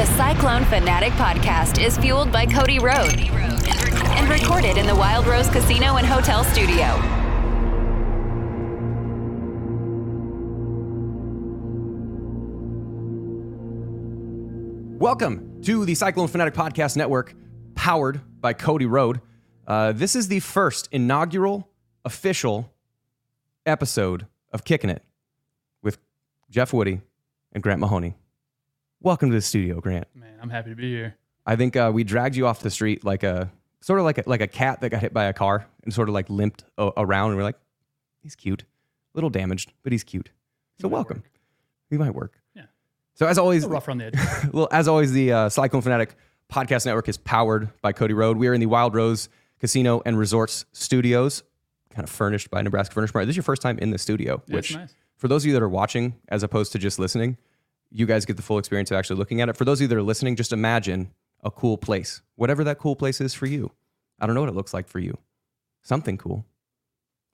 The Cyclone Fanatic podcast is fueled by Cody Road and recorded in the Wild Rose Casino and Hotel Studio. Welcome to the Cyclone Fanatic Podcast Network, powered by Cody Road. Uh, this is the first inaugural official episode of Kicking It with Jeff Woody and Grant Mahoney. Welcome to the studio, Grant. Man, I'm happy to be here. I think uh, we dragged you off the street like a sort of like a, like a cat that got hit by a car and sort of like limped a- around, and we're like, he's cute, a little damaged, but he's cute. So might welcome. work. He might work. Yeah. So as always, rough around the edge. well, as always, the uh, Cyclone Fanatic Podcast Network is powered by Cody Road. We are in the Wild Rose Casino and Resorts Studios, kind of furnished by Nebraska Furniture Mart. This is your first time in the studio, Yeah, which, nice. for those of you that are watching as opposed to just listening, you guys get the full experience of actually looking at it. For those of you that are listening, just imagine a cool place, whatever that cool place is for you. I don't know what it looks like for you. Something cool.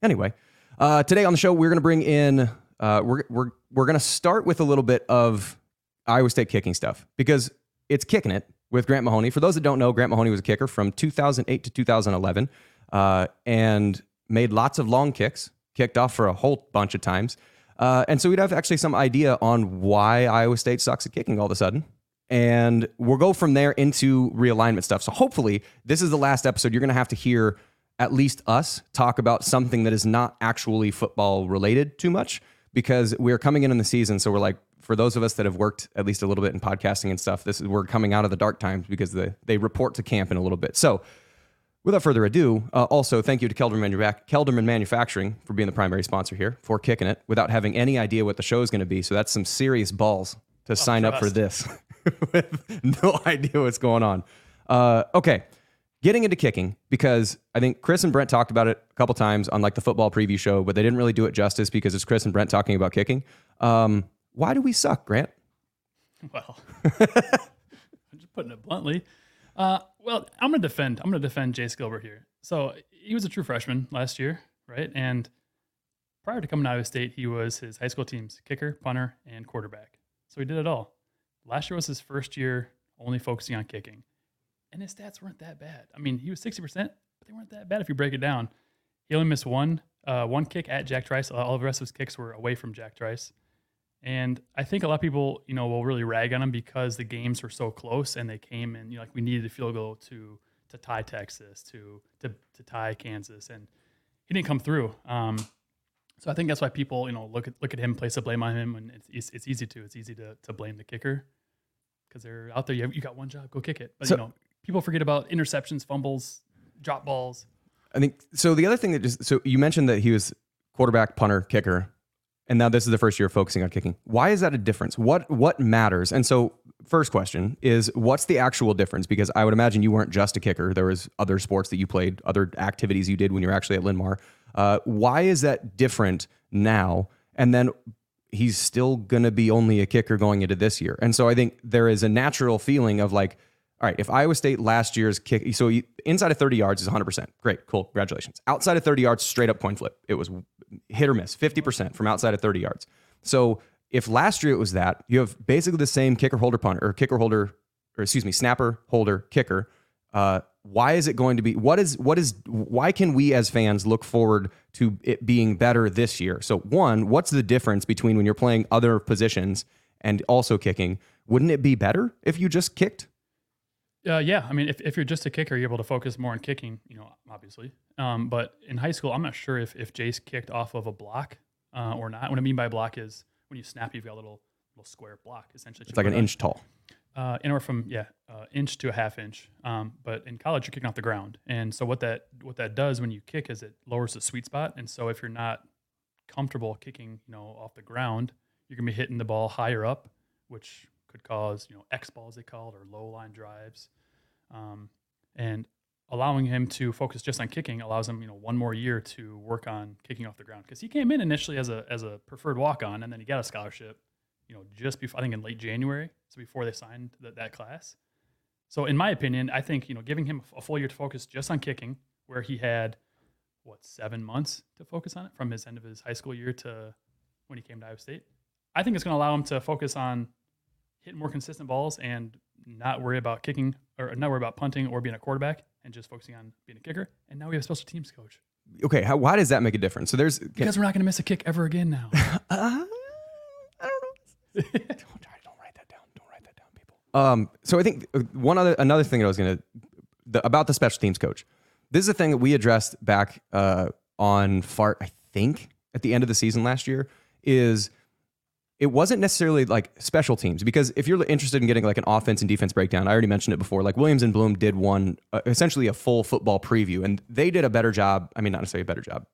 Anyway, uh, today on the show, we're going to bring in, uh, we're, we're, we're going to start with a little bit of Iowa State kicking stuff because it's kicking it with Grant Mahoney. For those that don't know, Grant Mahoney was a kicker from 2008 to 2011 uh, and made lots of long kicks, kicked off for a whole bunch of times. Uh, and so we'd have actually some idea on why Iowa State sucks at kicking all of a sudden. And we'll go from there into realignment stuff. So hopefully, this is the last episode. You're going to have to hear at least us talk about something that is not actually football related too much because we're coming in in the season. So we're like, for those of us that have worked at least a little bit in podcasting and stuff, this is we're coming out of the dark times because the, they report to camp in a little bit. So without further ado, uh, also thank you to Kelderman, Kelderman Manufacturing for being the primary sponsor here for kicking it without having any idea what the show is going to be. So that's some serious balls to sign up for this with no idea what's going on. Uh, okay, getting into kicking because I think Chris and Brent talked about it a couple times on like the football preview show, but they didn't really do it justice because it's Chris and Brent talking about kicking. Um, why do we suck, Grant? Well, I'm just putting it bluntly. Uh, well, I'm gonna defend. I'm gonna defend Jace Gilbert here. So he was a true freshman last year, right? And prior to coming to Iowa State, he was his high school team's kicker, punter, and quarterback. So he did it all. Last year was his first year only focusing on kicking, and his stats weren't that bad. I mean, he was 60%, but they weren't that bad if you break it down. He only missed one uh, one kick at Jack Trice. All the rest of his kicks were away from Jack Trice. And I think a lot of people, you know, will really rag on him because the games were so close and they came and you know, like we needed a field goal to to tie Texas, to to to tie Kansas, and he didn't come through. Um, so I think that's why people, you know, look at look at him, place the blame on him, and it's it's, it's easy to it's easy to to blame the kicker because they're out there. You, have, you got one job, go kick it. But So- you know, people forget about interceptions, fumbles, drop balls. I think so. The other thing that just so you mentioned that he was quarterback, punter, kicker, and now this is the first year focusing on kicking. Why is that a difference? What what matters? And so, first question is, what's the actual difference? Because I would imagine you weren't just a kicker. There was other sports that you played, other activities you did when you were actually at Linn-Mar. Uh, why is that different now? And then he's still going to be only a kicker going into this year. And so I think there is a natural feeling of like, all right, if Iowa State last year's kick, so inside of 30 yards is 100%. Great, cool, congratulations. Outside of 30 yards, straight up coin flip. It was hit or miss, 50% from outside of 30 yards. So if last year it was that, you have basically the same kicker holder punter or kicker holder, or excuse me, snapper holder kicker. Uh, why is it going to be? What is what is? Why can we as fans look forward to it being better this year? So one, what's the difference between when you're playing other positions and also kicking? Wouldn't it be better if you just kicked? Uh, yeah, I mean, if, if you're just a kicker, you're able to focus more on kicking, you know, obviously. Um, but in high school, I'm not sure if, if Jace kicked off of a block uh, or not. What I mean by block is when you snap, you've got a little little square block, essentially. It's like an inch tall. Uh, anywhere from yeah, uh, inch to a half inch. Um, but in college, you're kicking off the ground, and so what that what that does when you kick is it lowers the sweet spot. And so if you're not comfortable kicking, you know, off the ground, you're gonna be hitting the ball higher up, which could cause you know X balls they call it or low line drives, um, and allowing him to focus just on kicking allows him you know one more year to work on kicking off the ground because he came in initially as a as a preferred walk on and then he got a scholarship, you know, just before I think in late January, so before they signed that that class. So in my opinion, I think you know giving him a full year to focus just on kicking, where he had what seven months to focus on it from his end of his high school year to when he came to Iowa State. I think it's going to allow him to focus on hitting more consistent balls and not worry about kicking or not worry about punting or being a quarterback and just focusing on being a kicker. And now we have a special teams coach Okay, how, why does that make a difference? So there's because we're not going to miss a kick ever again now. Uh, I don't know. don't, don't write that down. Don't write that down, people. Um, so I think uh, one other another thing that I was gonna about the special teams coach. This is a thing that we addressed back uh, on fart. I think at the end of the season last year is it wasn't necessarily like special teams because if you're interested in getting like an offense and defense breakdown, I already mentioned it before. Like Williams and Blum did one uh, essentially a full football preview, and they did a better job. I mean, not necessarily a better job.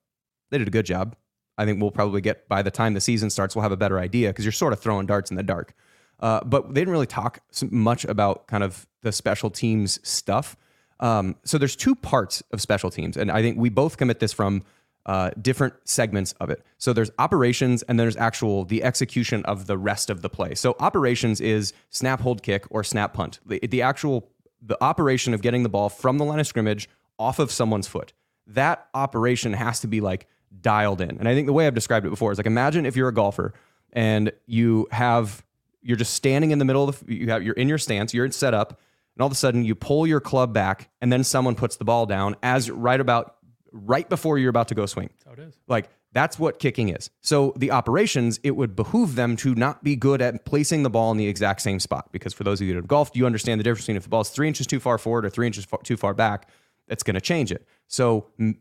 They did a good job. I think we'll probably get by the time the season starts, we'll have a better idea because you're sort of throwing darts in the dark. Uh, but they didn't really talk much about kind of the special teams stuff. Um, so there's two parts of special teams, and I think we both commit this from uh, different segments of it. So there's operations, and there's actual the execution of the rest of the play. So operations is snap, hold, kick, or snap, punt. The, the actual the operation of getting the ball from the line of scrimmage off of someone's foot. That operation has to be like dialed in. And I think the way I've described it before is like imagine if you're a golfer and you have you're just standing in the middle of the, you have you're in your stance, you're set up, and all of a sudden you pull your club back and then someone puts the ball down as right about right before you're about to go swing. That's how it is. Like that's what kicking is. So the operations, it would behoove them to not be good at placing the ball in the exact same spot. Because for those of you that have golfed, you understand the difference between if the ball is three inches too far forward or three inches far, too far back, that's going to change it. So m-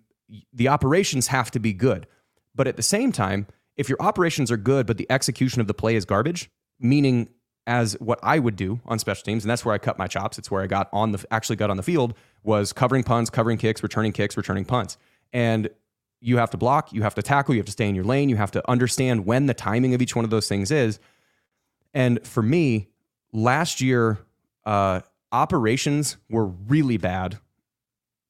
the operations have to be good. But at the same time, if your operations are good, but the execution of the play is garbage, meaning as what I would do on special teams, and that's where I cut my chops. It's where I got on the actually got on the field was covering punts, covering kicks, returning kicks, returning punts. And you have to block, you have to tackle, you have to stay in your lane, you have to understand when the timing of each one of those things is. And for me, last year, uh, operations were really bad.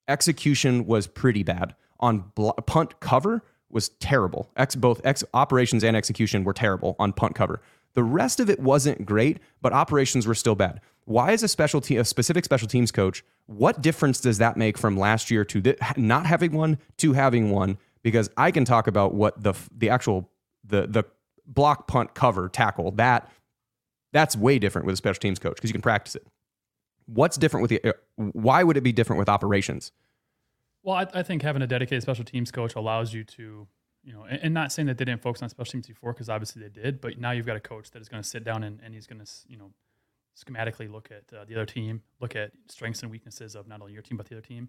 Execution was pretty bad. On bl- punt cover was terrible. Ex- both ex- operations and execution were terrible on punt cover. The rest of it wasn't great, but operations were still bad. Why is a special team, a specific special teams coach? What difference does that make from last year to th- not having one to having one? Because I can talk about what the the actual the the block punt cover tackle that that's way different with a special teams coach because you can practice it. What's different with the? uh, Why would it be different with operations? Well, I, I think having a dedicated special teams coach allows you to, you know, and, and not saying that they didn't focus on special teams before, because obviously they did, but now you've got a coach that is going to sit down and, and he's going to, you know, schematically look at uh, the other team, look at strengths and weaknesses of not only your team, but the other team,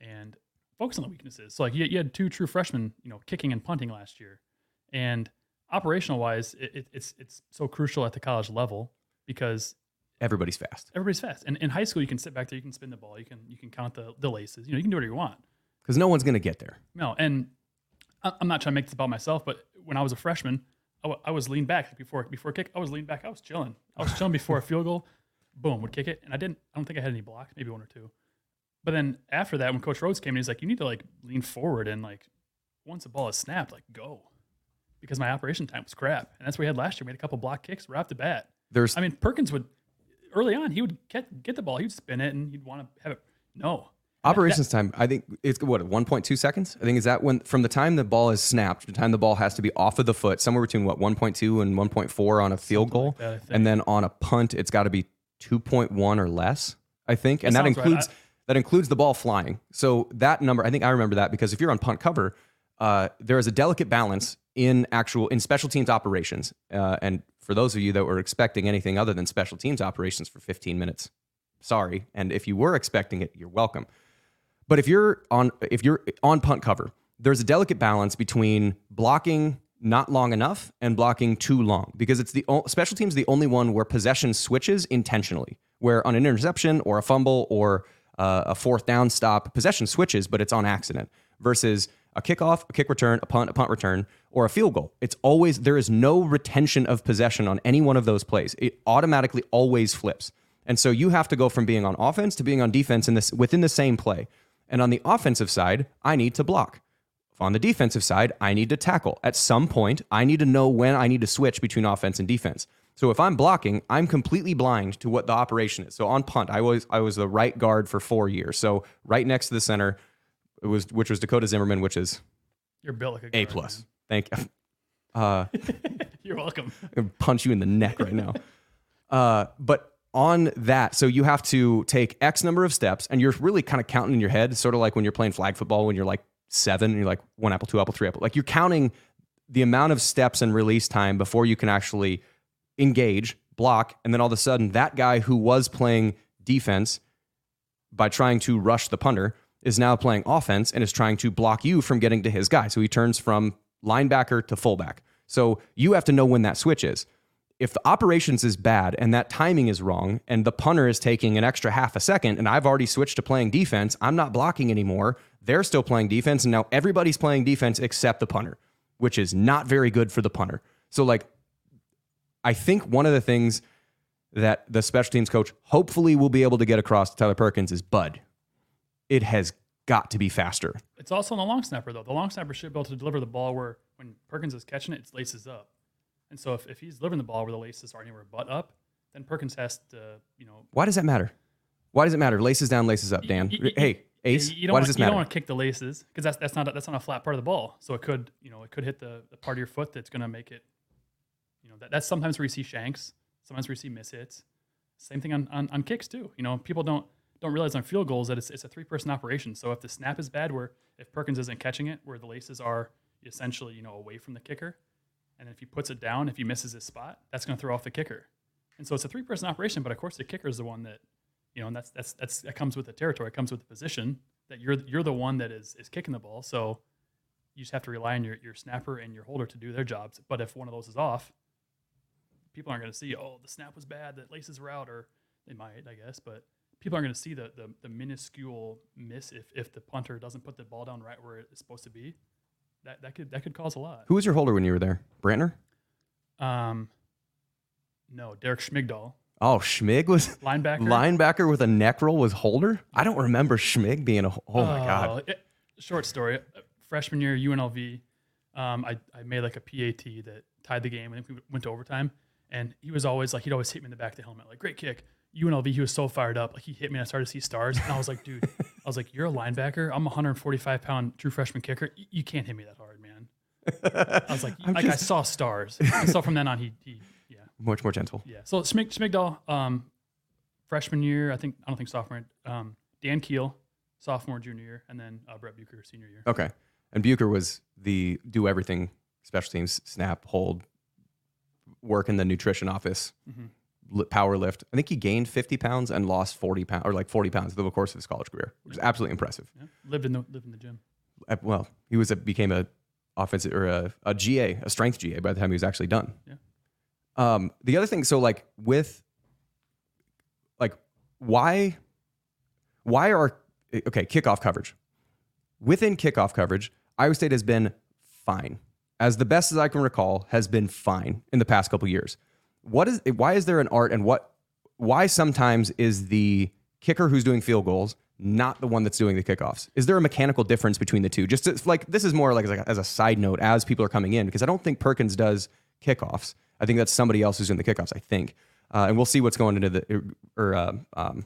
and focus on the weaknesses. So, like, you, you had two true freshmen, you know, kicking and punting last year. And operational wise, it, it, it's, it's so crucial at the college level because Everybody's fast everybody's fast. And in high school, you can sit back there, you can spin the ball, you can, you can count the, the laces, you know, you can do whatever you want. because no one's going to get there. No, and I'm not trying to make this about myself, but when I was a freshman, I, w- I was leaned back before before kick. I was leaned back. I was chilling. I was chilling before a field goal. Boom, would kick it, and I didn't. I don't think I had any blocks, maybe one or two. But then after that, when Coach Rhoads came in, he's like, "You need to like lean forward and like once the ball is snapped, like go," because my operation time was crap, and that's what we had last year. We had a couple block kicks right off the bat. There's I mean, Perkins would early on he would get get the ball, he'd spin it, and he'd want to have it. No, Operations time, I think it's what 1.2 seconds. I think is that when from the time the ball is snapped, to the time the ball has to be off of the foot, somewhere between what 1.2 and 1.4 on a field goal, that, and then on a punt, it's got to be 2.1 or less. I think, and that, sounds right. includes I- that includes the ball flying. So that number, I think I remember that because if you're on punt cover, uh, there is a delicate balance in actual in special teams operations. Uh, and for those of you that were expecting anything other than special teams operations for 15 minutes, sorry. And if you were expecting it, you're welcome. But if you're on if you're on punt cover, there's a delicate balance between blocking not long enough and blocking too long because it's the special teams the only one where possession switches intentionally. Where on an interception or a fumble or uh, a fourth down stop, possession switches, but it's on accident. Versus a kickoff, a kick return, a punt, a punt return, or a field goal. It's always there is no retention of possession on any one of those plays. It automatically always flips. And so you have to go from being on offense to being on defense in this within the same play. And on the offensive side, I need to block. On the defensive side, I need to tackle. At some point, I need to know when I need to switch between offense and defense. So if I'm blocking, I'm completely blind to what the operation is. So on punt, I was I was the right guard for 4 years. So right next to the center it was which was Dakota Zimmerman, which is you're built like a plus. Thank you. Uh. You're welcome. I'm punch you in the neck right now. Uh, but on that, so you have to take X number of steps, and you're really kind of counting in your head, sort of like when you're playing flag football when you're like seven, and you're like one apple, two apple, three apple. Like you're counting the amount of steps and release time before you can actually engage, block, and then all of a sudden that guy who was playing defense by trying to rush the punter is now playing offense and is trying to block you from getting to his guy. So he turns from linebacker to fullback. So you have to know when that switch is. If the operations is bad and that timing is wrong and the punter is taking an extra half a second and I've already switched to playing defense, I'm not blocking anymore. They're still playing defense and now everybody's playing defense except the punter, which is not very good for the punter. So like I think one of the things that the special teams coach hopefully will be able to get across to Tyler Perkins is Bud. It has got to be faster. It's also on the long snapper though. The long snapper should be able to deliver the ball where when Perkins is catching it, it's laces up. And so if, if he's delivering the ball where the laces are anywhere but up, then Perkins has to, you know, Why does that matter? Why does it matter? Laces down, laces up, Dan. Y- y- hey, Ace, you don't why want, does this you don't want to kick the laces because that's that's not a, that's not a flat part of the ball. So it could you know it could hit the, the part of your foot that's going to make it. You know that, that's sometimes where you see shanks, sometimes where you see miss hits. Same thing on, on, on kicks too. You know people don't don't realize on field goals that it's, it's a three person operation. So if the snap is bad, where if Perkins isn't catching it, where the laces are essentially you know away from the kicker, and if he puts it down, if he misses his spot, that's going to throw off the kicker. And so it's a three person operation, but of course the kicker is the one that you know, and that's that's that's that comes with the territory, it comes with the position that you're you're the one that is is kicking the ball. So you just have to rely on your, your snapper and your holder to do their jobs. But if one of those is off, people aren't going to see, oh, the snap was bad, the laces were out, or they might, I guess, but people aren't going to see the, the the minuscule miss if if the punter doesn't put the ball down right where it's supposed to be. That that could that could cause a lot. Who was your holder when you were there? Brantner? Um, no, Derek Schmigdahl, Oh, Schmig was linebacker. linebacker with a neck roll was holder. I don't remember Schmig being a. Oh my god! it- short story. Uh, Freshman year, UNLV, um, I, I made like a PAT that tied the game. and we went to overtime. And he was always like, he'd always hit me in the back of the helmet, like, great kick. UNLV, he was so fired up. Like, he hit me and I started to see stars. And I was like, dude, I was like, you're a linebacker. I'm a 145 pound true freshman kicker. Y- You can't hit me that hard, man. I was like, like I saw stars. And so from then on, he, he yeah. Much more gentle. Yeah. So Schmigdahl, um, freshman year, I think I don't think sophomore. Um, Dan Keel, sophomore, junior year, and then uh, Brett Bucher, senior year. Okay. And Bucher was the do everything special teams, snap, hold, work in the nutrition office, li- power lift. I think he gained 50 pounds and lost 40 pounds or like 40 pounds over the course of his college career, which is absolutely impressive. Yeah. Lived in the lived in the gym. Well, he was a, became a offensive or a, a GA, a strength GA by the time he was actually done. Yeah. Um, the other thing, so like with like why why are okay kickoff coverage within kickoff coverage iowa state has been fine as the best as i can recall has been fine in the past couple years what is why is there an art and what why sometimes is the kicker who's doing field goals not the one that's doing the kickoffs? Is there a mechanical difference between the two? Just to, like this is more like as, a, as a side note as people are coming in because i don't think perkins does kickoffs. I think that's somebody else who's doing the kickoffs i think. Uh, and we'll see what's going into the or uh, um,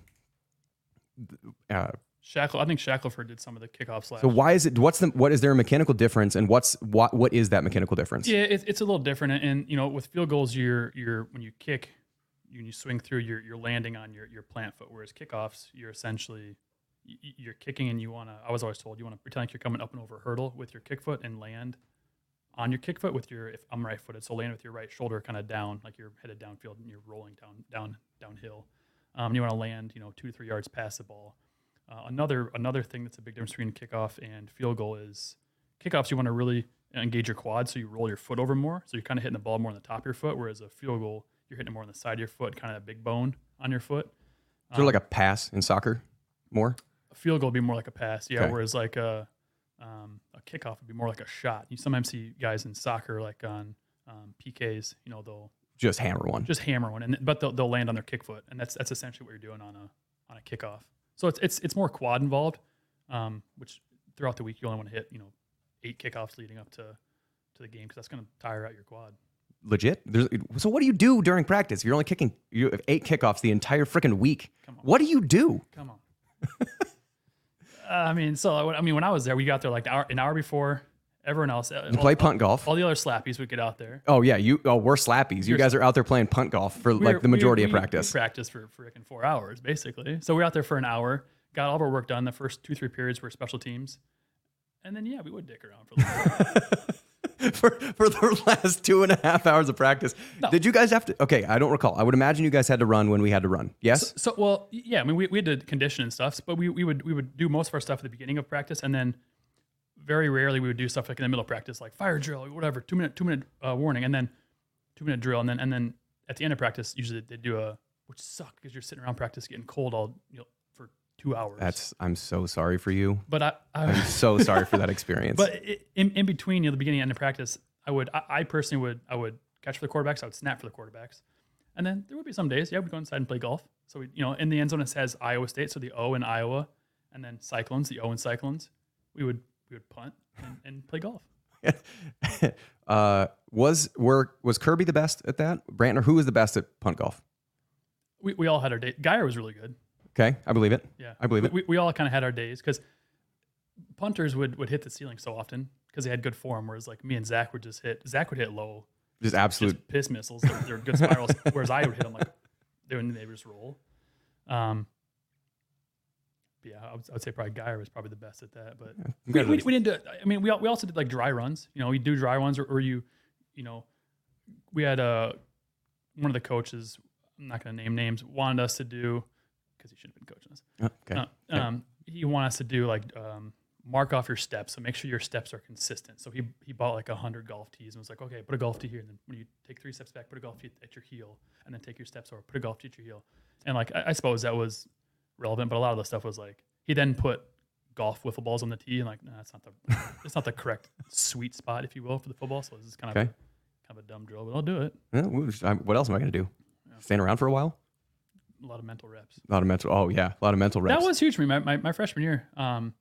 uh, Shackle, I think Shackelford did some of the kickoffs last. so why is it what's the what is there a mechanical difference and what's what what is that mechanical difference yeah, it, it's a little different. And, and you know, with field goals, you're you're when you kick, when you swing through, you're you're landing on your your plant foot. Whereas kickoffs, you're essentially you're kicking and you want to. I was always told you want to pretend like you're coming up and over a hurdle with your kick foot and land on your kick foot with your. If I'm right footed, so land with your right shoulder kind of down, like you're headed downfield and you're rolling down down downhill. Um, you want to land, you know, two to three yards past the ball. Uh, another another thing that's a big difference between kickoff and field goal is kickoffs. You want to really engage your quad, so you roll your foot over more. So you're kind of hitting the ball more on the top of your foot, whereas a field goal, you're hitting it more on the side of your foot, kind of that big bone on your foot. is there like a pass in soccer more A field goal would be more like a pass, yeah. Okay. Whereas like a um, a kickoff would be more like a shot. You sometimes see guys in soccer like on um, PKs, you know, they'll just hammer one just hammer one, and but they'll, they'll land on their kick foot, and that's that's essentially what you're doing on a on a kickoff. So it's it's it's more quad involved, um, which throughout the week you only want to hit you know eight kickoffs leading up to to the game because that's going to tire out your quad. legit? There's, so what do you do during practice? You're only kicking you have eight kickoffs the entire freaking week. What do you do? Come on. Uh, I mean, so I mean, when I was there, we got there like an hour, an hour before Everyone else uh, And play punt golf. All the other slappies would get out there. Oh yeah, you. Oh, we're slappies. You guys are out there playing punt golf for We like were- the majority we- of practice. We practiced for freaking four hours, basically. So we were out there for an hour, got all of our work done. The first two, three periods were special teams. And then, yeah, we would dick around for a little bit. for for the last two and a half hours of practice. Did you guys have to? Okay, I don't recall. I would imagine you guys had to run when we had to run. Yes. So, well, yeah, I mean, we, we had to condition and stuff, but we, we would we would do most of our stuff at the beginning of practice, and then very rarely we would do stuff like in the middle of practice, like fire drill, or whatever, two minute two minute uh, warning, and then two minute drill, and then and then at the end of practice, usually they do a which suck because you're sitting around practice getting cold all you know for two hours. That's. I'm so sorry for you. but I, I I'm so sorry for that experience. But in, in between, you know, the beginning and end of practice, I would, I, I personally would, I would catch for the quarterbacks. I would snap for the quarterbacks, and then there would be some days, yeah, we'd go inside and play golf. So we, you know, in the end zone it says Iowa State, so the O in Iowa, and then Cyclones, the O in Cyclones. We would, we would punt and, and play golf. uh, was were was Kirby the best at that? Brantner, who was the best at punt golf? We, we all had our day. Geyer was really good. Okay, I believe it. Yeah, I believe it. We, we all kind of had our days because punters would would hit the ceiling so often because they had good form, whereas like me and Zach would just hit. Zach would hit low, Just absolute. just piss missiles. They're, they're good spirals. whereas I would hit them like they would they would just roll. Um, yeah, I would, I would say probably Geyer was probably the best at that. But we, we, we didn't do. I mean, we we also did like dry runs. You know, we do dry runs, or, or you, you know, we had uh, one of the coaches. I'm not going to name names. Wanted us to do because he should have been coaching us. Oh, okay. Uh, um, he wanted us to do like um, mark off your steps, so make sure your steps are consistent. So he he bought like a hundred golf tees and was like, okay, put a golf tee here, and then when you take three steps back, put a golf tee at your heel, and then take your steps over, put a golf tee at your heel. And like I, I suppose that was relevant, but a lot of the stuff was like he then put golf wiffle balls on the tee, and like nah, that's not the it's not the correct sweet spot, if you will, for the football. So this is kind of Okay. a, kind of a dumb drill, but I'll do it. Yeah, what else am I going to do? Stand around for a while? A lot of mental reps. A lot of mental. Oh yeah, a lot of mental reps. That was huge for me. My, my, my freshman year, um,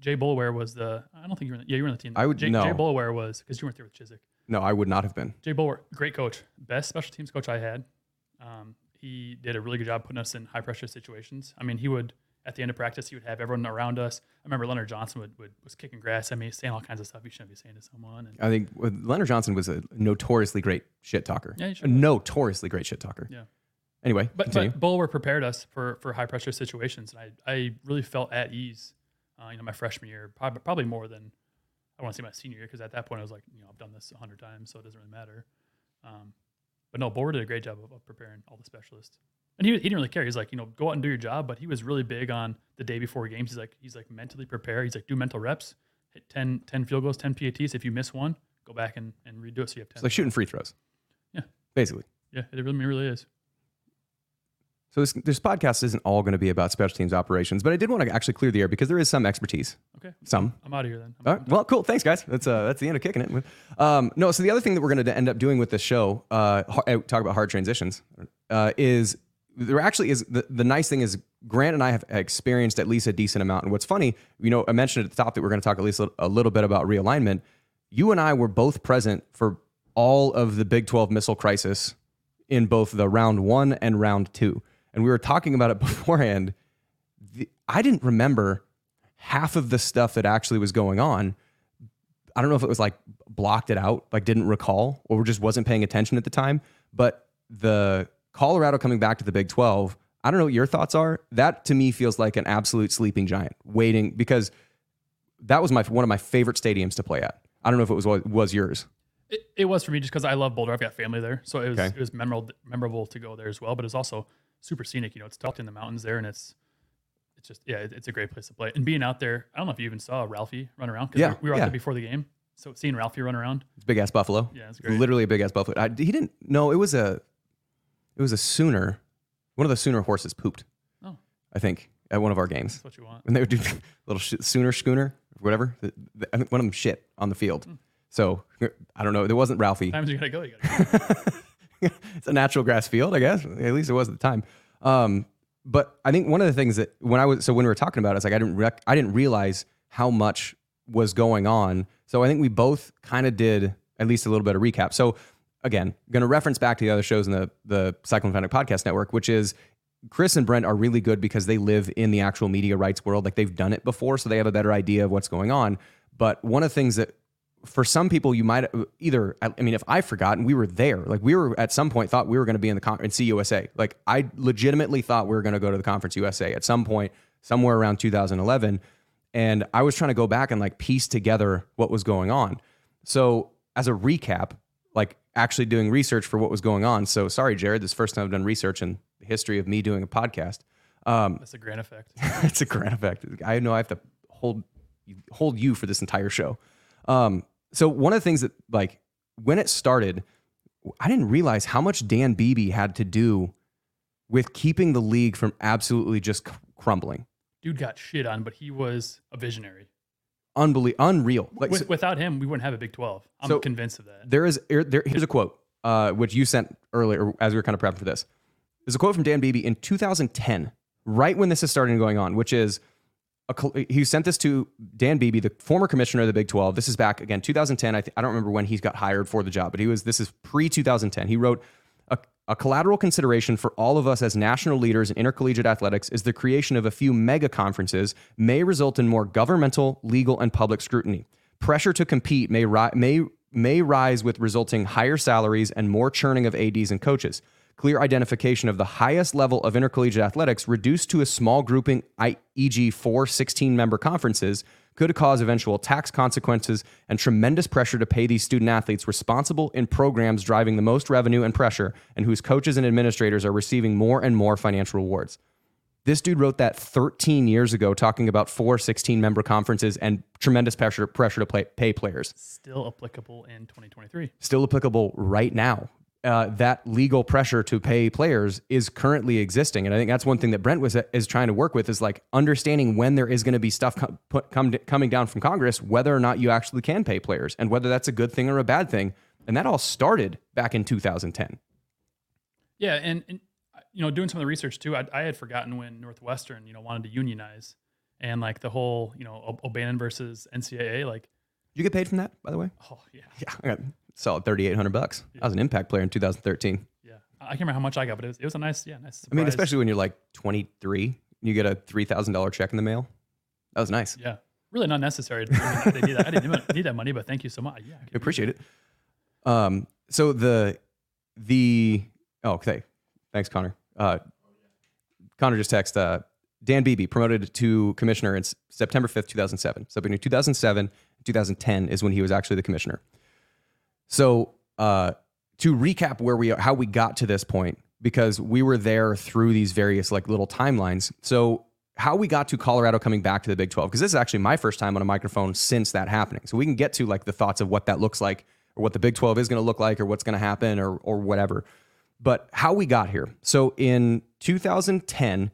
Jay Boulware was the. I don't think you were. In the, yeah, you were on the team. I would- Jay, no. Jay Boulware was because you weren't there with Chizik. no, I would not have been. Jay Boulware, great coach, best special teams coach I had. Um, he did a really good job putting us in high pressure situations. I mean, he would at the end of practice, he would have everyone around us. I remember Leonard Johnson would, would was kicking grass at me, saying all kinds of stuff you shouldn't be saying to someone. And I think Leonard Johnson was a notoriously great shit talker. Yeah, a notoriously great shit talker. Yeah. Anyway, But, continue. but Boulware prepared us for, for high pressure situations, and I, I really felt at ease. Uh, you know, my freshman year, probably, probably more than I want to say my senior year, because at that point I was like, you know, I've done this a hundred times, so it doesn't really matter. Um, but no, Boulware did a great job of, of preparing all the specialists, and he, he didn't really care. He's like, you know, go out and do your job, but he was really big on the day before games. He's like, he's like mentally prepare. He's like, do mental reps, hit 10, 10 field goals, ten PATs. If you miss one, go back and, and redo it so you have ten. it's like shooting free throws. Yeah. Basically. yeah, it really, it really is. So this, this podcast isn't all going to be about special teams operations, but I did want to actually clear the air because there is some expertise. Okay, Some. I'm out of here then. I'm- All right. Well, cool. Thanks, guys. That's uh, that's the end of kicking it. Um, no, so the other thing that we're going to end up doing with this show, uh, uh, talk about hard transitions, uh, is there actually is the, the nice thing is Grant and I have experienced at least a decent amount. And what's funny, you know, I mentioned at the top that we're going to talk at least a, a little bit about realignment. You and I were both present for all of the Big 12 missile crisis in both the round one and round two. And we were talking about it beforehand. The, I didn't remember half of the stuff that actually was going on. I don't know if it was like blocked it out, like didn't recall, or just wasn't paying attention at the time. But the Colorado coming back to the Big 12, I don't know what your thoughts are. That to me feels like an absolute sleeping giant waiting because that was my one of my favorite stadiums to play at. I don't know if it was was yours. It, it was for me just because I love Boulder. I've got family there, so it was Okay. it was memorable memorable to go there as well. But it's also super scenic. You know, it's tucked in the mountains there, and it's it's just yeah, it's a great place to play. And being out there, I don't know if you even saw Ralphie run around. 'cause Yeah, we, we were out yeah. there before the game, so seeing Ralphie run around, It's big ass buffalo. yeah, it's great. Literally a big ass buffalo. I, he didn't. No, it was a. It was a Sooner. One of the Sooner horses pooped. Oh. I think at one of our games. That's what you want. And they would do little sh- Sooner schooner, whatever. The, the, I think one of them shit on the field. Hmm. So I don't know. There wasn't Ralphie. Times you gotta go, you gotta go. it's a natural grass field, I guess. At least it was at the time. Um, but I think one of the things that when I was so when we were talking about it, it's like I didn't rec- I didn't realize how much was going on. So I think we both kind of did at least a little bit of recap. So again, going to reference back to the other shows in the the Cyclone Fanatic Podcast Network, which is Chris and Brent are really good because they live in the actual media rights world. Like they've done it before, so they have a better idea of what's going on. But one of the things that for some people, you might either. I mean, if I forgot and we were there, like we were at some point thought we were going to be in the conference CUSA. Like I legitimately thought we were going to go to the conference USA at some point, somewhere around 2011. And I was trying to go back and like piece together what was going on. So as a recap, like actually doing research for what was going on. So sorry, Jared, this is the first time I've done research in the history of me doing a podcast. Um, That's a grand effect. it's a grand effect. I know I have to hold hold you for this entire show. Um, so one of the things that like when it started, I didn't realize how much Dan Beebe had to do with keeping the league from absolutely just crumbling. Dude got shit on, but he was a visionary. Unbelievable, unreal. Like With, so- without him, we wouldn't have a Big 12. I'm So- convinced of that. there is there, there- here's a quote uh, which you sent earlier as we were kind of prepping for this. There's a quote from Dan Beebe in 2010, right when this is starting going on, which is a, he sent this to Dan Beebe, the former commissioner of the Big 12. This is back again 2010. I, th- I don't remember when he got hired for the job, but he was this is pre 2010. He wrote. A, a collateral consideration for all of us as national leaders in intercollegiate athletics is the creation of a few mega conferences may result in more governmental, legal, and public scrutiny. Pressure to compete may, ri- may, may rise with resulting higher salaries and more churning of ADs and coaches. Clear identification of the highest level of intercollegiate athletics reduced to a small grouping, e.g., four 16 member conferences, could cause eventual tax consequences and tremendous pressure to pay these student athletes responsible in programs driving the most revenue and pressure and whose coaches and administrators are receiving more and more financial rewards. This dude wrote that 13 years ago, talking about four 16 member conferences and tremendous pressure, pressure to play, pay players. Still applicable in 2023. Still applicable right now. Uh, that legal pressure to pay players is currently existing, and I think that's one thing that Brent was is trying to work with is like understanding when there is going to be stuff com- put, come, coming down from Congress, whether or not you actually can pay players, and whether that's a good thing or a bad thing. And that all started back in 2010. Yeah, and, and uh, you know, doing some of the research too, I, I had forgotten when Northwestern, you know, wanted to unionize, and like the whole, you know, O'Bannon versus NCAA, like, you get paid from that, by the way? oh yeah, Yeah, got solid 3,800 bucks. I was an impact player in 2013. yeah. I can't remember how much I got, but it was, it was a nice, yeah, nice. I mean, especially when you're like 23, you get a $3,000 check in the mail. That was nice. yeah, really not necessary. I, mean, they need that. I didn't need that money, but thank you so much. Yeah, I appreciate it. Um, so the the oh, okay, thanks, Connor. Uh, Connor just texted uh, Dan Beebe promoted to commissioner in September fifth, two thousand seven. So between two thousand seven and two thousand ten is when he was actually the commissioner. So uh, to recap where we are, how we got to this point, because we were there through these various like little timelines. So how we got to Colorado coming back to the Big 12, because this is actually my first time on a microphone since that happening. So we can get to like the thoughts of what that looks like, or what the Big 12 is going to look like, or what's going to happen, or or whatever. But how we got here. So in 2010,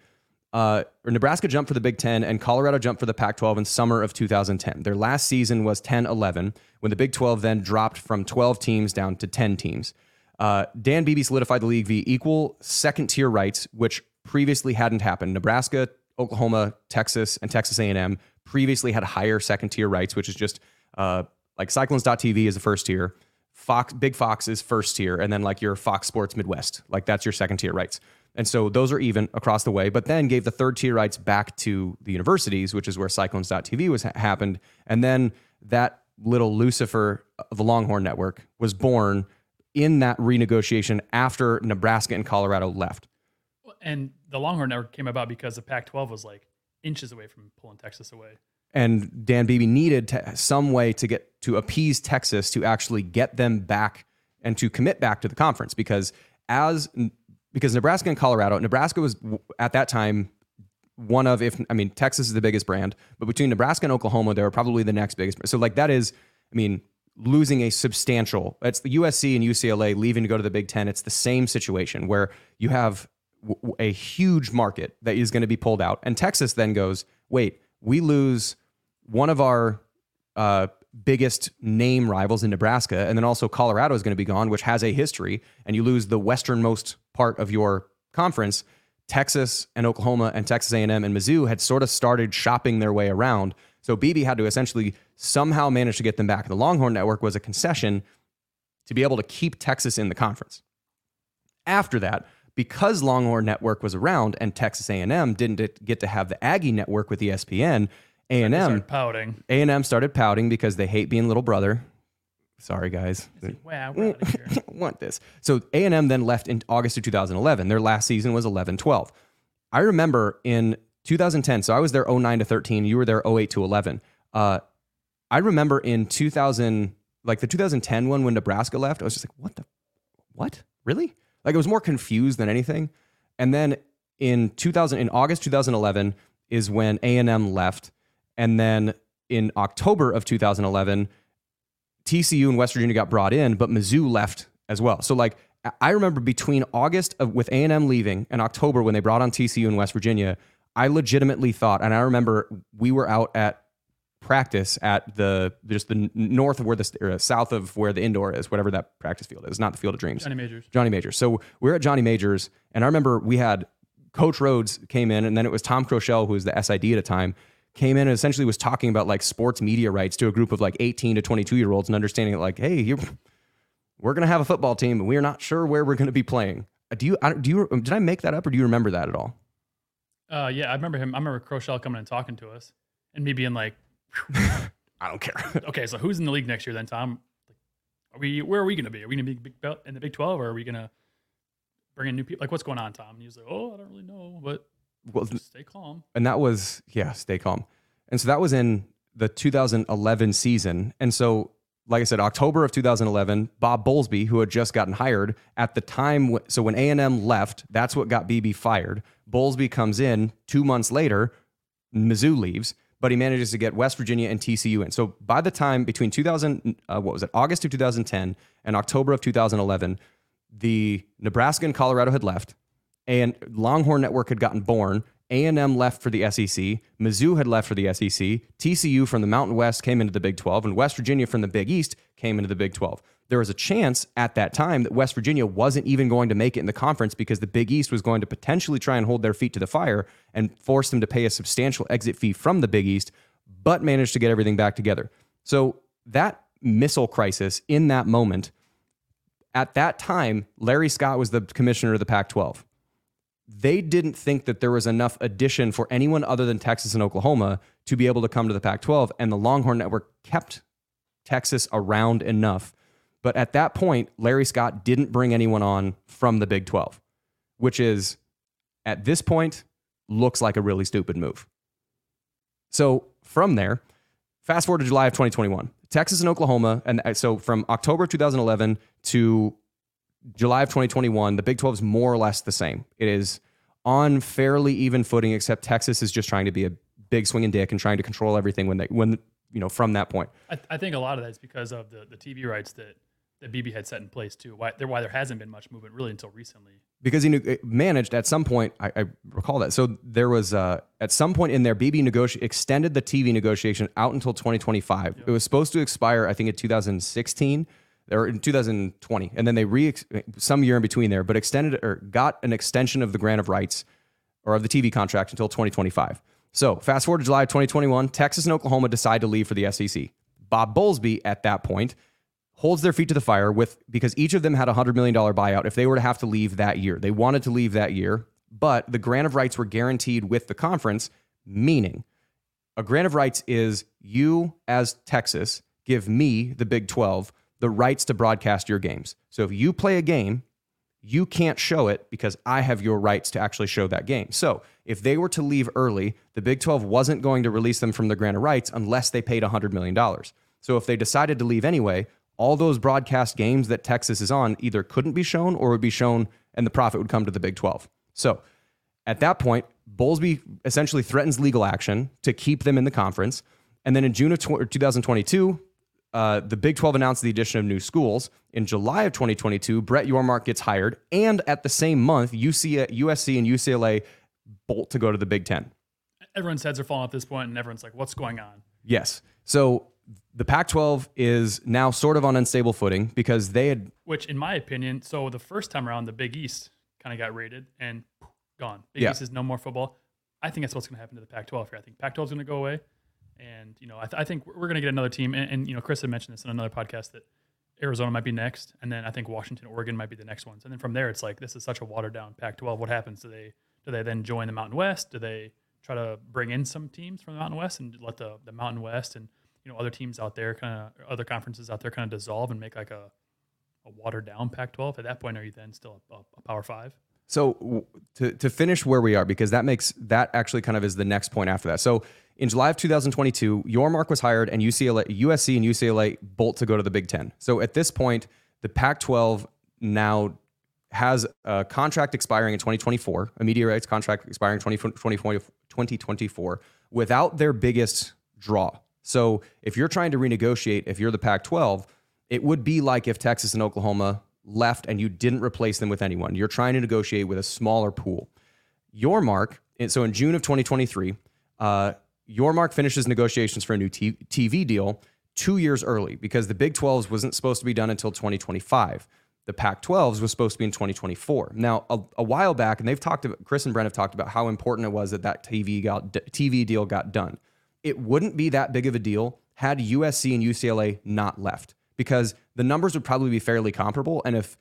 uh, Nebraska jumped for the Big Ten and Colorado jumped for the Pac 12 in summer of 2010. Their last season was 10 11, when the Big 12 then dropped from 12 teams down to 10 teams. Uh, Dan Beebe solidified the league via equal second tier rights, which previously hadn't happened. Nebraska, Oklahoma, Texas, and Texas A&M previously had higher second tier rights, which is just uh, like Cyclones.tv is the first tier. Fox, Big Fox is first tier, and then like your Fox Sports Midwest, like that's your second tier rights. And so those are even across the way, but then gave the third tier rights back to the universities, which is where Cyclones.tv was happened. And then that little Lucifer of the Longhorn Network was born in that renegotiation after Nebraska and Colorado left. And the Longhorn Network came about because the Pac-12 was like inches away from pulling Texas away. and Dan Beebe needed to, some way to get to appease Texas to actually get them back and to commit back to the conference because as because Nebraska and Colorado, Nebraska was at that time one of if I mean Texas is the biggest brand, but between Nebraska and Oklahoma, they were probably the next biggest. So like that is, I mean, losing a substantial. It's the USC and UCLA leaving to go to the Big Ten. It's the same situation where you have a huge market that is going to be pulled out, and Texas then goes, wait, we lose one of our uh, biggest name rivals in Nebraska, and then also Colorado is going to be gone, which has a history, and you lose the westernmost part of your conference. Texas and Oklahoma and Texas A&M and Mizzou had sort of started shopping their way around. So BB had to essentially somehow manage to get them back. The Longhorn Network was a concession to be able to keep Texas in the conference. After that, because Longhorn Network was around and Texas A&M didn't get to have the Aggie Network with ESPN, A&M started pouting. a&M started pouting because they hate being little brother. Sorry, guys. Wow, we're out of here. want this. So A&M then left in August of 2011. Their last season was 11-12. I remember in 2010, so I was there 09 to 13. You were there 08 to 11. Uh, I remember in 2000, like the 2010 one when Nebraska left, I was just like, what the, what? Really? Like I was more confused than anything. And then in 2000, in August 2011 is when A&M left. And then in October of 2011, TCU and West Virginia got brought in, but Mizzou left as well. So like I remember between August of with A&M leaving and October when they brought on TCU and West Virginia, I legitimately thought, and I remember we were out at practice at the just the north of where the or south of where the indoor is, whatever that practice field is, not the Field of Dreams. Johnny Majors. Johnny Majors. So we are at Johnny Majors, and I remember we had Coach Rhoads came in, and then it was Tom Kroeschell, who was the SID at the time, came in and essentially was talking about like sports media rights to a group of like 18 to 22 year olds and understanding it like, hey, you we're going to have a football team, and we're not sure where we're going to be playing. Uh, Do you, do you, did I make that up or do you remember that at all? Uh, yeah, I remember him. I remember Kroeschell coming and talking to us, and me being like, I don't care. "Okay, so who's in the league next year then, Tom? Are we? Where are we going to be? Are we going to be big belt in the Big Twelve, or are we going to bring in new people? Like, what's going on, Tom?" And he was like, "Oh, I don't really know, but well, just stay calm." and that was yeah stay calm. And so that was in the 2011 season. And so like i said october of 2011 bob bowlesby who had just gotten hired at the time so when a&m left that's what got bb fired. Bowlesby comes in two months later mizzou leaves but he manages to get west virginia and tcu in. So by the time between 2000 uh, what was it august of 2010 and october of 2011 the nebraska and colorado had left and Longhorn Network had gotten born. A&M left for the SEC. Mizzou had left for the SEC. TCU from the Mountain West came into the Big 12, and West Virginia from the Big East came into the Big 12. There was a chance at that time that West Virginia wasn't even going to make it in the conference because the Big East was going to potentially try and hold their feet to the fire and force them to pay a substantial exit fee from the Big East, but managed to get everything back together. So that missile crisis in that moment, at that time, Larry Scott was the commissioner of the Pac 12 they didn't think that there was enough addition for anyone other than Texas and Oklahoma to be able to come to the Pac 12. And the Longhorn Network kept Texas around enough. But at that point, Larry Scott didn't bring anyone on from the Big 12, which is at this point looks like a really stupid move. So from there, fast forward to July of 2021, Texas and Oklahoma. And uh, so from October 2011 to July of 2021, the Big 12 is more or less the same. It is on fairly even footing, except Texas is just trying to be a big swinging dick and trying to control everything when they when you know from that point. I, I think a lot of that is because of the, the TV rights that that BB had set in place too. Why there why there hasn't been much movement really until recently. Because he knew, managed at some point, I, I recall that. So there was uh, at some point in there, BB negoti- extended the TV negotiation out until 2025. It was supposed to expire, I think, in 2016 or in 2020, and then they re some year in between there, but extended or got an extension of the grant of rights or of the TV contract until 2025. So fast forward to July of 2021, Texas and Oklahoma decide to leave for the SEC. Bob Bowlesby at that point holds their feet to the fire with because each of them had a hundred million dollar buyout if they were to have to leave that year. They wanted to leave that year, but the grant of rights were guaranteed with the conference, meaning a grant of rights is you as Texas give me the Big 12 the rights to broadcast your games. So if you play a game, you can't show it because I have your rights to actually show that game. So if they were to leave early, the Big 12 wasn't going to release them from the grant of rights unless they paid $100 million. So if they decided to leave anyway, all those broadcast games that Texas is on either couldn't be shown or would be shown and the profit would come to the Big 12. So at that point, Bowlesby essentially threatens legal action to keep them in the conference. And then in June of 2022, uh, the Big 12 announced the addition of new schools. In July of 2022, Brett Yormark gets hired. And at the same month, UC, USC and UCLA bolt to go to the Big 10. Everyone's heads are falling at this point, and everyone's like, "What's going on?" Yes. So the Pac 12 is now sort of on unstable footing because they had. Which, in my opinion, so the first time around, the Big East kind of got raided and gone. Big Yeah. East is no more football. I think that's what's going to happen to the Pac-12 here. I think Pac-12 is going to go away, and you know, I, th- I think we're going to get another team. And, and you know, Chris had mentioned this in another podcast that Arizona might be next, and then I think Washington, Oregon might be the next ones. And then from there, it's like this is such a watered down Pac-12. What happens? Do they do they then join the Mountain West? Do they try to bring in some teams from the Mountain West and let the the Mountain West and you know other teams out there kind of other conferences out there kind of dissolve and make like a a watered down Pac-12? At that point, are you then still a, a Power Five? So to to finish where we are, because that makes that actually kind of is the next point after that. So in July of 2022, Yormark was hired, and UCLA, USC, and UCLA bolt to go to the Big Ten. So at this point, the Pac-12 now has a contract expiring in 2024, a media rights contract expiring 2024, 2024 without their biggest draw. So if you're trying to renegotiate, if you're the Pac 12, it would be like if Texas and Oklahoma left and you didn't replace them with anyone. You're trying to negotiate with a smaller pool. Yormark, so in June of 2023, uh, Yormark finishes negotiations for a new t- TV deal two years early because the Big 12s wasn't supposed to be done until 2025 the Pac 12s was supposed to be in 2024. Now, a, a, while back, and they've talked about, Chris and Brent have talked about how important it was that that TV, got, TV deal got done. It wouldn't be that big of a deal had USC and UCLA not left because the numbers would probably be fairly comparable. And if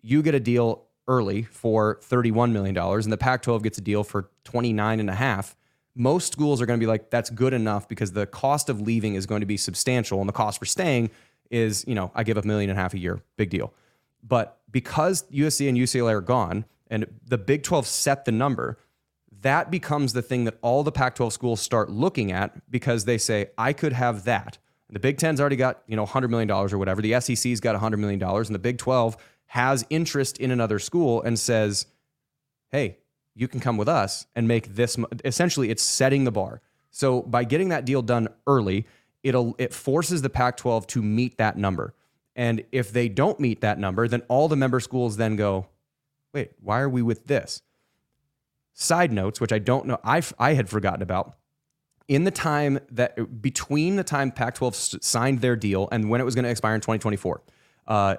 you get a deal early for $31 million and the Pac 12 gets a deal for 29 and a half, most schools are going to be like, that's good enough because the cost of leaving is going to be substantial and the cost for staying is, you know, I give a million and a half a year, big deal. But because USC and UCLA are gone and the Big 12 set the number, that becomes the thing that all the Pac 12 schools start looking at because they say, I could have that. The Big 10's already got, you know, $100 million or whatever. The SEC's got $100 million. And the Big 12 has interest in another school and says, hey, you can come with us and make this. Essentially, it's setting the bar. So by getting that deal done early, it'll it forces the Pac-12 to meet that number. And if they don't meet that number, then all the member schools then go, wait, why are we with this? Side notes, which I don't know, I, I had forgotten about. In the time that between the time Pac 12 signed their deal and when it was going to expire in 2024, uh,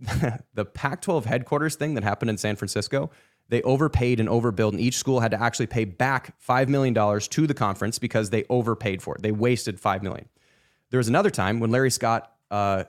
the Pac 12 headquarters thing that happened in San Francisco, they overpaid and overbilled, and each school had to actually pay back $5 million to the conference because they overpaid for it. They wasted 5 million. There was another time when Larry Scott uh,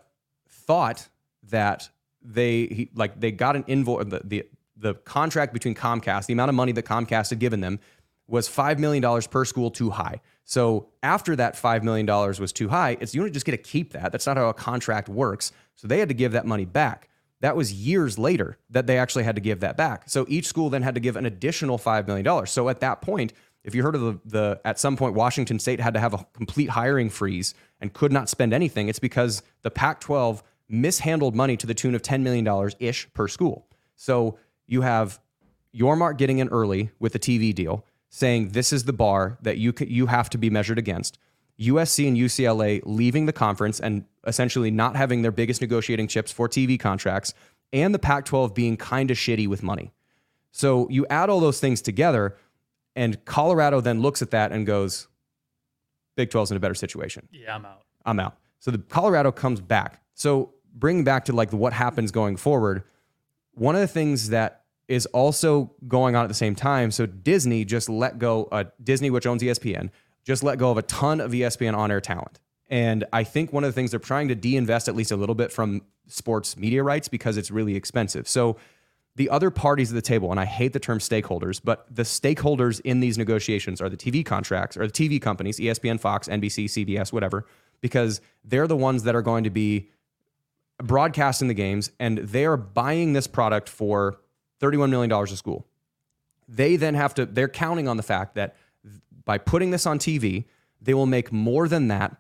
thought that they he, like they got an invoice the, the the contract between Comcast, the amount of money that Comcast had given them was $5 million per school too high. So after that $5 million was too high, it's you don't just get to keep that. That's not how a contract works. So they had to give that money back. That was years later that they actually had to give that back. So each school then had to give an additional $5 million. So at that point, if you heard of the, the at some point Washington State had to have a complete hiring freeze and could not spend anything, it's because the Pac 12 mishandled money to the tune of $10 million ish per school. So you have Yormark getting in early with a TV deal, saying this is the bar that you, you have to be measured against. USC and UCLA leaving the conference and essentially not having their biggest negotiating chips for TV contracts, and the Pac 12 being kind of shitty with money. So you add all those things together, and Colorado then looks at that and goes, Big 12's in a better situation. Yeah, I'm out. I'm out. So the Colorado comes back. So bring back to like what happens going forward, one of the things that is also going on at the same time. So Disney just let go, uh, Disney, which owns ESPN, just let go of a ton of ESPN on air talent. And I think one of the things they're trying to de-invest at least a little bit from sports media rights because it's really expensive. So the other parties at the table, and I hate the term stakeholders, but the stakeholders in these negotiations are the TV contracts or the TV companies, ESPN, Fox, NBC, CBS, whatever, because they're the ones that are going to be broadcasting the games, and they are buying this product for $31 million a school. They then have to, they're counting on the fact that by putting this on TV, they will make more than that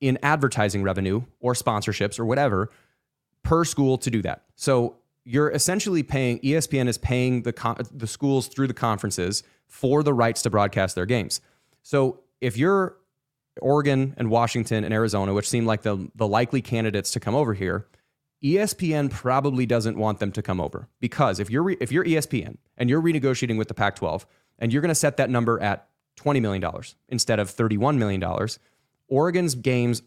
in advertising revenue or sponsorships or whatever per school to do that. So you're essentially paying ESPN is paying the the schools through the conferences for the rights to broadcast their games. So if you're Oregon and Washington and Arizona, which seem like the the likely candidates to come over here, ESPN probably doesn't want them to come over because if you're re- if you're ESPN and you're renegotiating with the Pac-12 and you're going to set that number at 20 million dollars instead of 31 million dollars, Oregon's games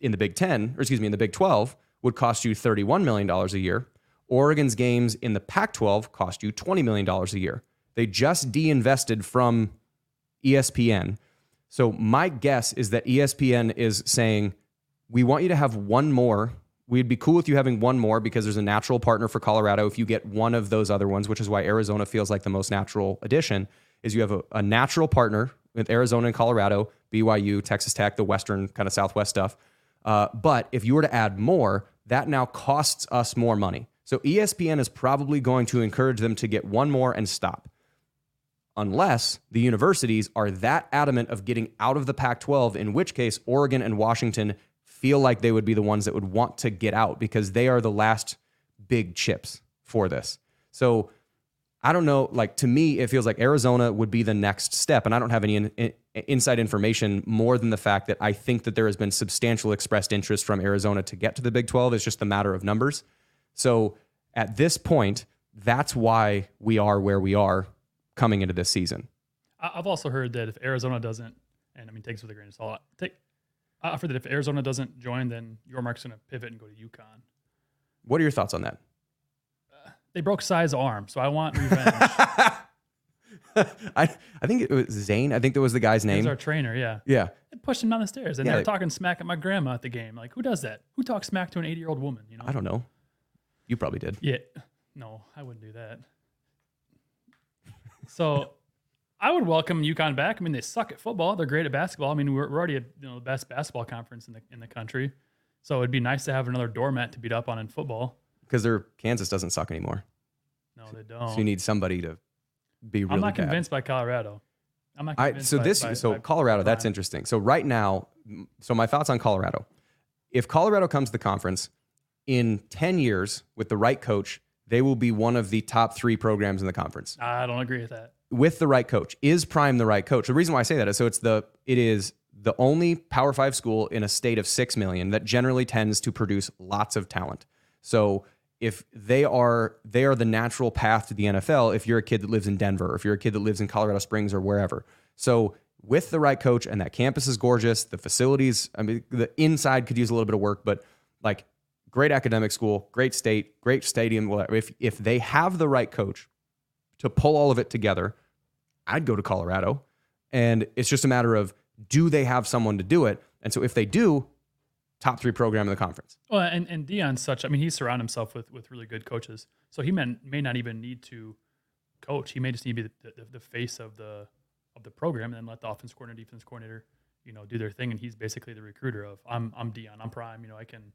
in the Big 10, or excuse me, in the Big 12 would cost you 31 million dollars a year. Oregon's games in the Pac-12 cost you 20 million dollars a year. They just de-invested from ESPN. So my guess is that ESPN is saying we want you to have one more We'd be cool with you having one more because there's a natural partner for Colorado if you get one of those other ones, which is why Arizona feels like the most natural addition. Is you have a, a natural partner with Arizona and Colorado, BYU, Texas Tech, the Western kind of Southwest stuff. Uh, but if you were to add more, that now costs us more money. So ESPN is probably going to encourage them to get one more and stop. Unless the universities are that adamant of getting out of the Pac 12, in which case Oregon and Washington feel like they would be the ones that would want to get out because they are the last big chips for this. So I don't know. Like to me, it feels like Arizona would be the next step, and I don't have any in, in, inside information more than the fact that I think that there has been substantial expressed interest from Arizona to get to the Big 12. It's just a matter of numbers. So at this point, that's why we are where we are coming into this season. I've also heard that if Arizona doesn't, and I mean, takes with a grain of salt. Take, I've that if Arizona doesn't join, then Yormark's going to pivot and go to UConn. What are your thoughts on that? Uh, they broke Sai's arm, so I want revenge. I I think it was Zane. I think that was the guy's name. He's our trainer, yeah. Yeah. They pushed him down the stairs, and Yeah, they're they- talking smack at my grandma at the game. Like, who does that? Who talks smack to an 80 year old woman? You know? I don't know. You probably did. Yeah. No, I wouldn't do that. So I would welcome UConn back. I mean, they suck at football. They're great at basketball. I mean, we're, we're already you know the best basketball conference in the in the country. So it'd be nice to have another doormat to beat up on in football. Because their Kansas doesn't suck anymore. No, they don't. So you need somebody to be really I'm not bad. convinced by Colorado. I'm not I, so by- this by- so by Colorado that's interesting. So right now, so my thoughts on Colorado. If Colorado comes to the conference in 10 years with the right coach, they will be one of the top 3 programs in the conference. I don't agree with that. With the right coach. Is Prime the right coach? The reason why I say that is so it's the it is the only Power 5 school in a state of 6 million that generally tends to produce lots of talent. So if they are they are the natural path to the NFL if you're a kid that lives in Denver, if you're a kid that lives in Colorado Springs or wherever. So with the right coach and that campus is gorgeous, the facilities, I mean the inside could use a little bit of work, but like great academic school, great state, great stadium. If if they have the right coach to pull all of it together, I'd go to Colorado. And it's just a matter of do they have someone to do it? And so if they do, top 3 program in the conference. Well, and and Deion's such. I mean, he's surrounded himself with with really good coaches. So he may may not even need to coach. He may just need to be the, the, the face of the of the program, and then let the offense coordinator, defense coordinator, you know, do their thing. And he's basically the recruiter of I'm I'm Deion, I'm Prime. You know, I can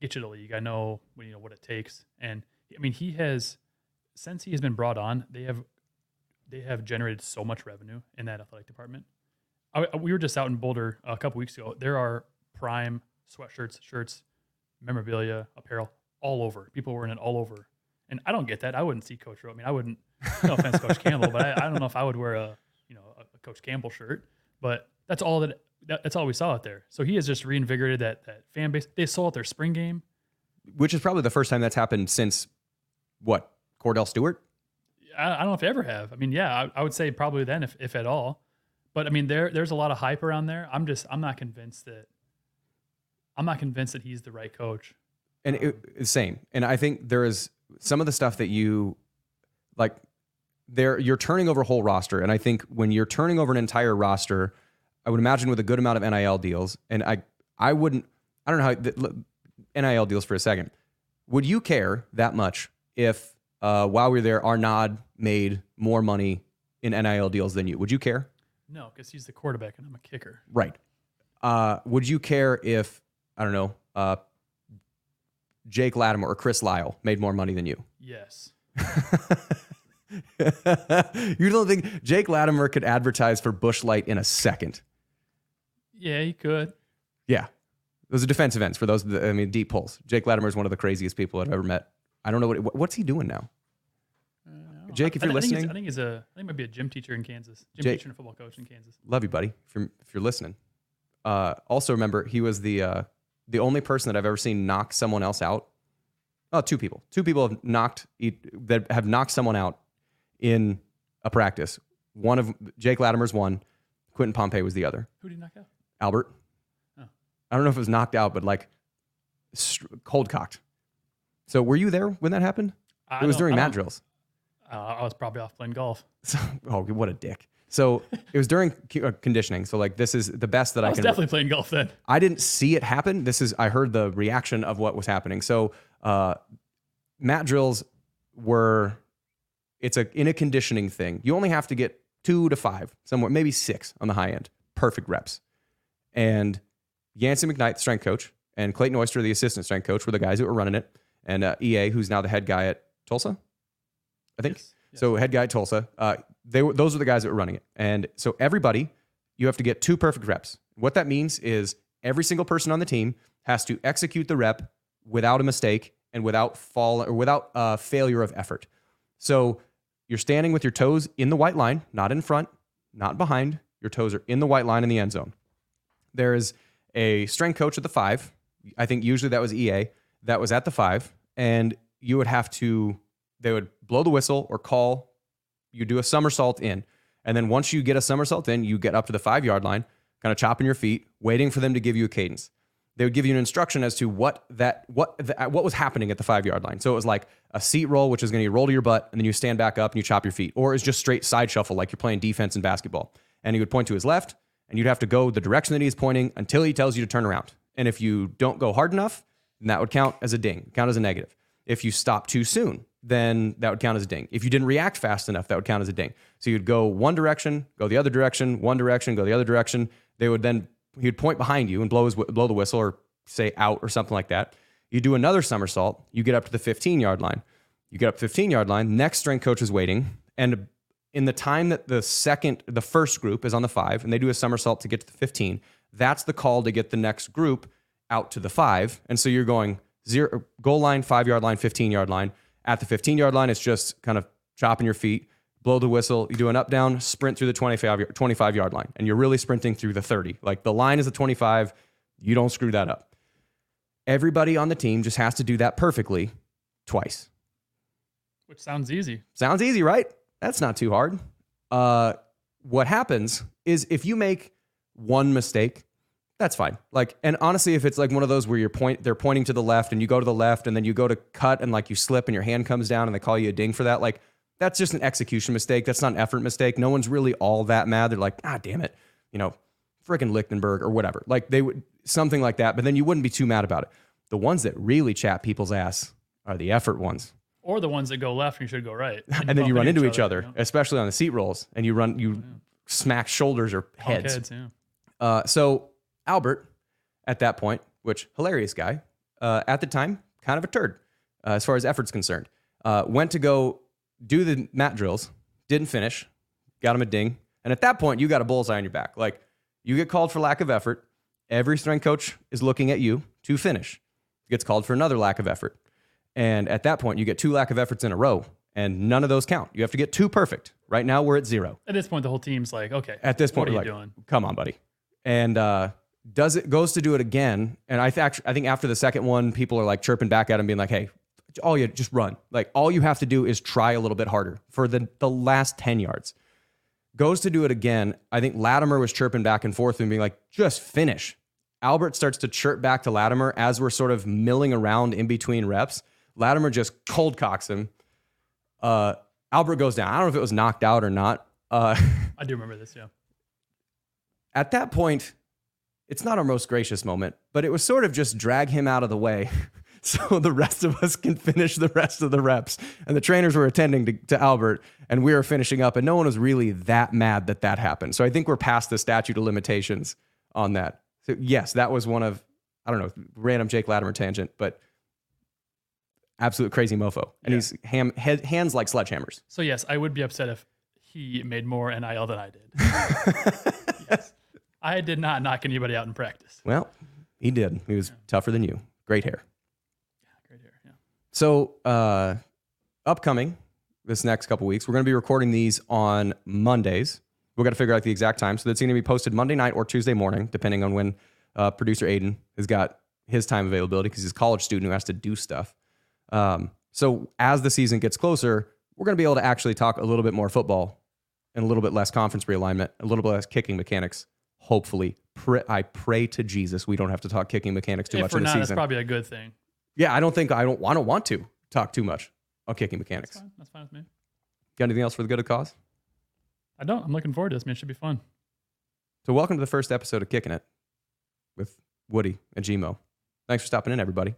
get you to league. I know you know what it takes. And I mean, he has since he has been brought on, they have they have generated so much revenue in that athletic department. I, I- we were just out in Boulder a couple weeks ago. There are Prime sweatshirts, shirts, memorabilia, apparel all over. People wearing it all over. And I don't get that. I wouldn't see Coach Rowe. I mean, I wouldn't. No offense, Coach Campbell, but I, I don't know if I would wear a you know a, a Coach Campbell shirt. But that's all that, that that's all we saw out there. So he has just reinvigorated that that fan base. They saw sold their spring game. Which is probably the first time that's happened since what? Kordell Stewart? I, I don't know if they ever have. I mean, yeah, I, I would say probably then, if if at all. But I mean, there there's a lot of hype around there. I'm just I'm not convinced that I'm not convinced that he's the right coach. And it, um, it's same. And I think there is some of the stuff that you like there you're turning over a whole roster. And I think when you're turning over an entire roster, I would imagine with a good amount of NIL deals, and I I wouldn't I don't know how the, NIL deals for a second. Would you care that much if uh, while we were there, Arnaud made more money in NIL deals than you? Would you care? No, because he's the quarterback and I'm a kicker. Right. Uh, would you care if I don't know uh, Jake Latimer or Chris Lyle made more money than you? Yes. you don't think Jake Latimer could advertise for Busch Light in a second? Yeah, he could. Yeah. Those are defensive ends for those. I mean, deep pulls. Jake Latimer is one of the craziest people I've ever met. I don't know what what- what's he doing now. Jake, if you're I think listening- I think he's a. I think he might be a gym teacher in Kansas. Gym Jake- teacher and a football coach in Kansas. Love you, buddy. If you're if you're listening. Uh, also remember, he was the uh, the only person that I've ever seen knock someone else out. Oh, two people. Two people have knocked that have knocked someone out in a practice. One of Jake Latimer's one. Quentin Pompey was the other. Who did he knock out? Albert. Oh. I don't know if it was knocked out, but like cold cocked. So were you there when that happened? I It was during mat drills. Uh, I was probably off playing golf. So, oh, what a dick. So it was during uh, conditioning. So like this is the best that I, I was can. definitely playing golf then. I didn't see it happen. This is I heard the reaction of what was happening. So uh, mat drills were it's a in a conditioning thing. You only have to get two to five, somewhere, maybe six on the high end. Perfect reps. And Yancy McKnight, the strength coach, and Clayton Oyster, the assistant strength coach, were the guys that were running it. And uh, EA, who's now the head guy at Tulsa, I think. Yes, yes. So head guy at Tulsa, uh, they were, those were the guys that were running it. And so everybody, you have to get two perfect reps. What that means is every single person on the team has to execute the rep without a mistake and without fall or without uh, failure of effort. So you're standing with your toes in the white line, not in front, not behind. Your toes are in the white line in the end zone. There is a strength coach at the five. I think usually that was EA that was at the five, and you would have to, they would blow the whistle or call, you do a somersault in. And then once you get a somersault in, you get up to the five yard line, kind of chopping your feet, waiting for them to give you a cadence. They would give you an instruction as to what that what the, uh, what was happening at the five yard line. So it was like a seat roll, which is going to roll to your butt, and then you stand back up and you chop your feet, or it's just straight side shuffle like you're playing defense in basketball. And he would point to his left, and you'd have to go the direction that he's pointing until he tells you to turn around. And if you don't go hard enough, then that would count as a ding, count as a negative. If you stop too soon, then that would count as a ding. If you didn't react fast enough, that would count as a ding. So you'd go one direction, go the other direction, one direction, go the other direction. They would then he would point behind you and blow his blow the whistle or say out or something like that. You do another somersault. You get up to the 15 yard line. You get up 15 yard line. Next strength coach is waiting, and in the time that the second, the first group is on the five, and they do a somersault to get to the 15, that's the call to get the next group out to the five. And so you're going zero goal line, five yard line, 15 yard line. At the 15 yard line, it's just kind of chopping your feet, blow the whistle. You do an up down, sprint through the 25, yard- 25 yard line, and you're really sprinting through the 30. Like the line is a 25. You don't screw that up. Everybody on the team just has to do that perfectly twice. Which sounds easy. Sounds easy, right? That's not too hard. Uh, what happens is if you make one mistake, that's fine. Like, and honestly, if it's like one of those where you're point, they're pointing to the left, and you go to the left, and then you go to cut, and like you slip, and your hand comes down, and they call you a ding for that. Like, that's just an execution mistake. That's not an effort mistake. No one's really all that mad. They're like, ah, damn it, you know, freaking Lichtenberg or whatever. Like they would something like that. But then you wouldn't be too mad about it. The ones that really chap people's ass are the effort ones Or the ones that go left and you should go right. and then you run into each other, you know? especially on the seat rolls, and you run, you smack shoulders or Punk heads. yeah. Uh, so Albert, at that point, which hilarious guy, uh, at the time, kind of a turd uh, as far as effort's concerned, uh, went to go do the mat drills, didn't finish, got him a ding, and at that point, you got a bullseye on your back. Like you get called for lack of effort. Every strength coach is looking at you to finish. Gets called for another lack of effort. And at that point, you get two lack of efforts in a row, and none of those count. You have to get two perfect. Right now, we're at zero. At this point, the whole team's like, okay. At this point, what are you're like, doing? come on, buddy. And uh, does it goes to do it again? And I th- I think after the second one, people are like chirping back at him, being like, "Hey, all you just run. Like all you have to do is try a little bit harder for the the last ten yards." Goes to do it again. I think Latimer was chirping back and forth and being like, "Just finish." Albert starts to chirp back to Latimer as we're sort of milling around in between reps. Latimer just cold cocks him. Uh, Albert goes down. I don't know if it was knocked out or not. Uh, I do remember this, yeah. at that point, it's not our most gracious moment, but it was sort of just drag him out of the way so the rest of us can finish the rest of the reps. And the trainers were attending to, to Albert and we were finishing up, and no one was really that mad that that happened. So I think we're past the statute of limitations on that. So, yes, that was one of, I don't know, random Jake Latimer tangent, but absolute crazy mofo. And Yeah. he's ham, head, hands like sledgehammers. So, yes, I would be upset if he made more NIL than I did. yes. I did not knock anybody out in practice. Well, he did. He was tougher than you. Great hair. Yeah, Great hair, yeah. So, uh, upcoming this next couple weeks, we're going to be recording these on Mondays. We're going to figure out the exact time. So, that's going to be posted Monday night or Tuesday morning, depending on when uh, producer Aiden has got his time availability because he's a college student who has to do stuff. Um, so, as the season gets closer, we're going to be able to actually talk a little bit more football and a little bit less conference realignment, a little bit less kicking mechanics. Hopefully, Pray- I pray to Jesus we don't have to talk kicking mechanics too if much we're in the not, that's season. probably a good thing. Yeah, I don't think I don't. I don't want to talk too much on kicking mechanics. That's fine. That's fine with me. Got anything else for the good of the cause? I don't. I'm looking forward to this, man. It should be fun. So, welcome to the first episode of Kicking It with Woody and Gmo. Thanks for stopping in, everybody.